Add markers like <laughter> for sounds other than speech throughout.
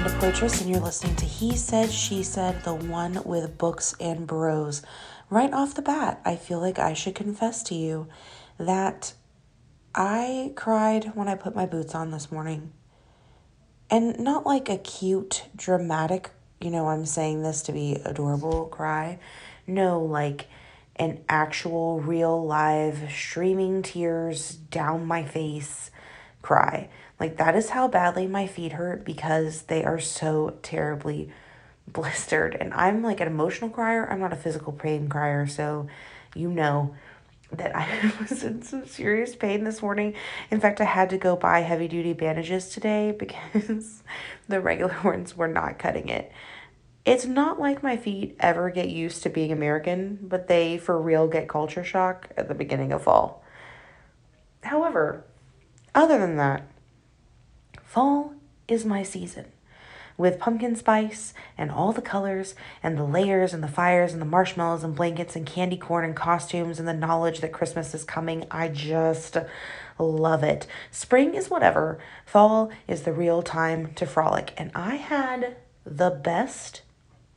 I'm Poitras, and you're listening to He Said, She Said, the one with books and bros. Right off the bat, I feel like I should confess to you that I cried when I put my boots on this morning. And not like a cute, dramatic, you know, I'm saying this to be adorable cry. No, like an actual, real, live, streaming tears down my face cry. Like, that is how badly my feet hurt because they are so terribly <laughs> blistered. And I'm like an emotional crier, I'm not a physical pain crier. So, you know that I <laughs> was in some serious pain this morning. In fact, I had to go buy heavy duty bandages today <laughs> because the regular ones were not cutting it. It's not like my feet ever get used to being American, but they for real get culture shock at the beginning of fall. However, other than that, Fall is my season. With pumpkin spice and all the colors and the layers and the fires and the marshmallows and blankets and candy corn and costumes and the knowledge that Christmas is coming, I just love it. Spring is whatever, fall is the real time to frolic. And I had the best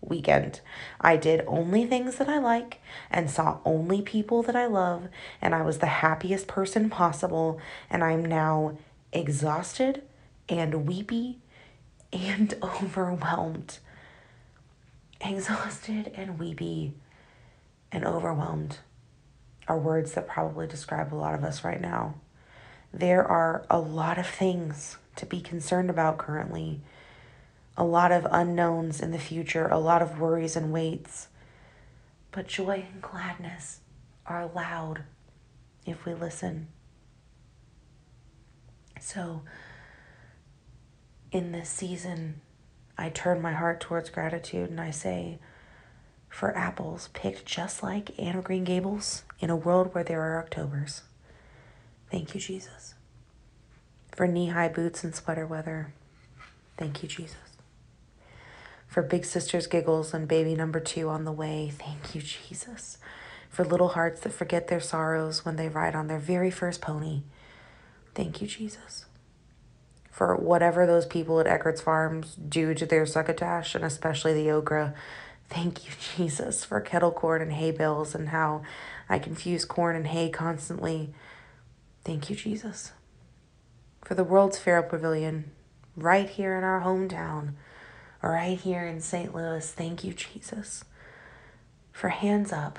weekend. I did only things that I like and saw only people that I love, and I was the happiest person possible. And I'm now exhausted and weepy and <laughs> overwhelmed. Exhausted and weepy and overwhelmed are words that probably describe a lot of us right now. There are a lot of things to be concerned about currently, a lot of unknowns in the future, a lot of worries and weights. But joy and gladness are allowed if we listen. So, in this season, I turn my heart towards gratitude and I say, for apples picked just like Anne of Green Gables in a world where there are Octobers. Thank you, Jesus. For knee high boots and sweater weather. Thank you, Jesus. For big sister's giggles and baby number two on the way. Thank you, Jesus. For little hearts that forget their sorrows when they ride on their very first pony. Thank you, Jesus for whatever those people at Eckert's Farms do to their succotash and especially the okra. Thank you, <laughs> Jesus, for kettle corn and hay bales and how I confuse corn and hay constantly. Thank you, Jesus, for the World's Fair Pavilion right here in our hometown, right here in St. Louis. Thank you, Jesus, for hands up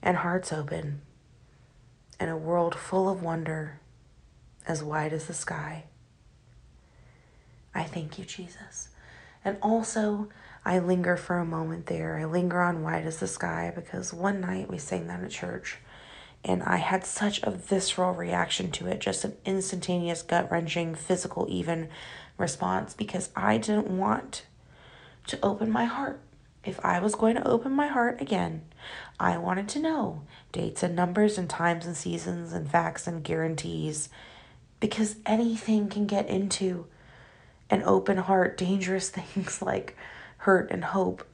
and hearts open and a world full of wonder as wide as the sky. I thank you, Jesus. And also, I linger for a moment there. I linger on Wide as the Sky because one night we sang that at church and I had such a visceral reaction to it, just an instantaneous, gut wrenching, physical, even response because I didn't want to open my heart. If I was going to open my heart again, I wanted to know dates and numbers and times and seasons and facts and guarantees because anything can get into an open heart, dangerous <laughs> things like hurt and hope.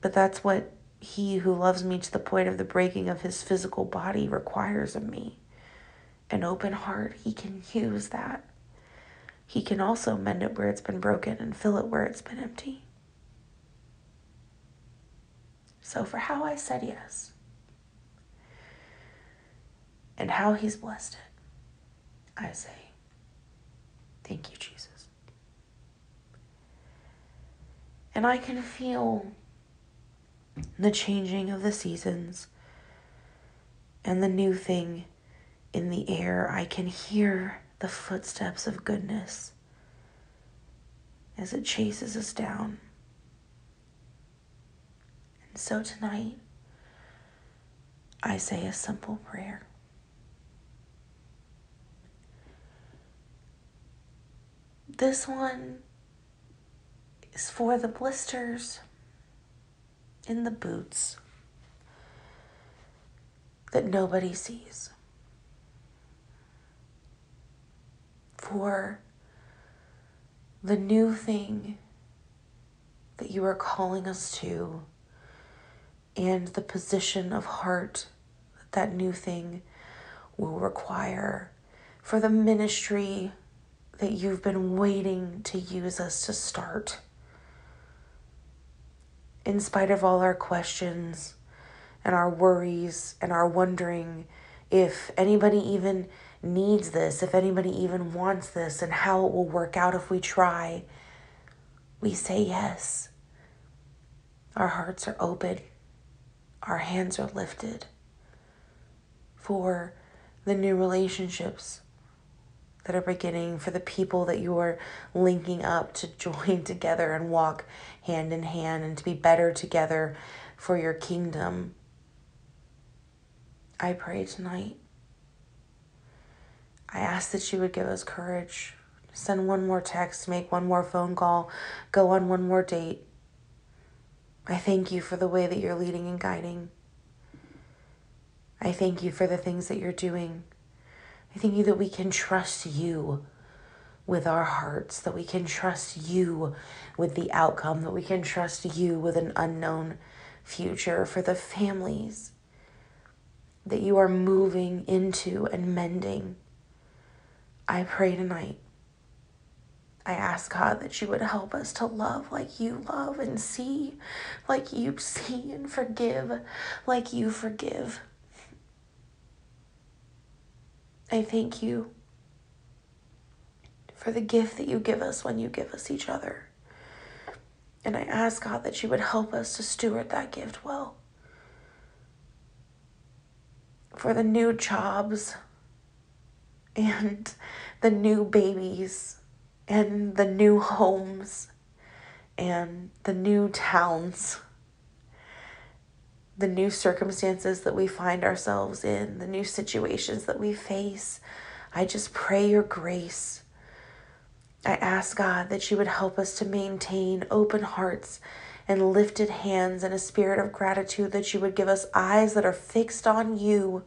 But that's what he who loves me to the point of the breaking of his physical body requires of me. An open heart, he can use that. He can also mend it where it's been broken and fill it where it's been empty. So, for how I said yes and how he's blessed it, I say, Thank you, Jesus. And I can feel the changing of the seasons and the new thing in the air. I can hear the footsteps of goodness as it chases us down. And so tonight, I say a simple prayer. This one is for the blisters in the boots that nobody sees. For the new thing that you are calling us to and the position of heart that that new thing will require for the ministry that you've been waiting to use us to start. In spite of all our questions and our worries and our wondering if anybody even needs this, if anybody even wants this, and how it will work out if we try, we say yes. Our hearts are open, our hands are lifted for the new relationships that are beginning, for the people that you are linking up to <laughs> join together and walk hand in hand and to be better together for your kingdom. I pray tonight. I ask that you would give us courage. Send one more text, make one more phone call, go on one more date. I thank you for the way that you're leading and guiding. I thank you for the things that you're doing. I thank you that we can trust you with our hearts, that we can trust you with the outcome, that we can trust you with an unknown future for the families that you are moving into and mending. I pray tonight. I ask God that you would help us to love like you love and see like you see and forgive like you forgive. I thank you for the gift that you give us when you give us each other. And I ask God that you would help us to steward that gift well for the new jobs and the new babies and the new homes and the new towns, the new circumstances that we find ourselves in, the new situations that we face. I just pray your grace. I ask God that you would help us to maintain open hearts and lifted hands and a spirit of gratitude, that you would give us eyes that are fixed on you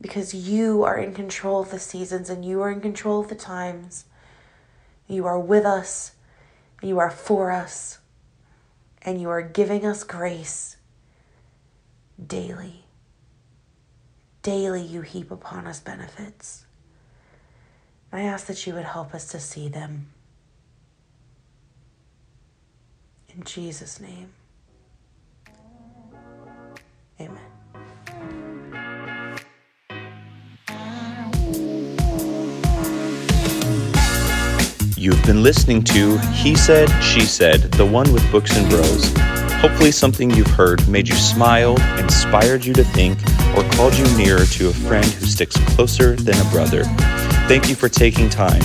because you are in control of the seasons and you are in control of the times. You are with us, you are for us, and you are giving us grace daily. Daily, you heap upon us benefits. I ask that you would help us to see them. In Jesus' name, amen. You've been listening to He Said, She Said, the one with Books and Bros. Hopefully, something you've heard made you smile, inspired you to think, or called you nearer to a friend who sticks closer than a brother. Thank you for taking time.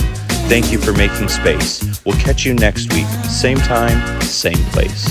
Thank you for making space. We'll catch you next week, same time, same place.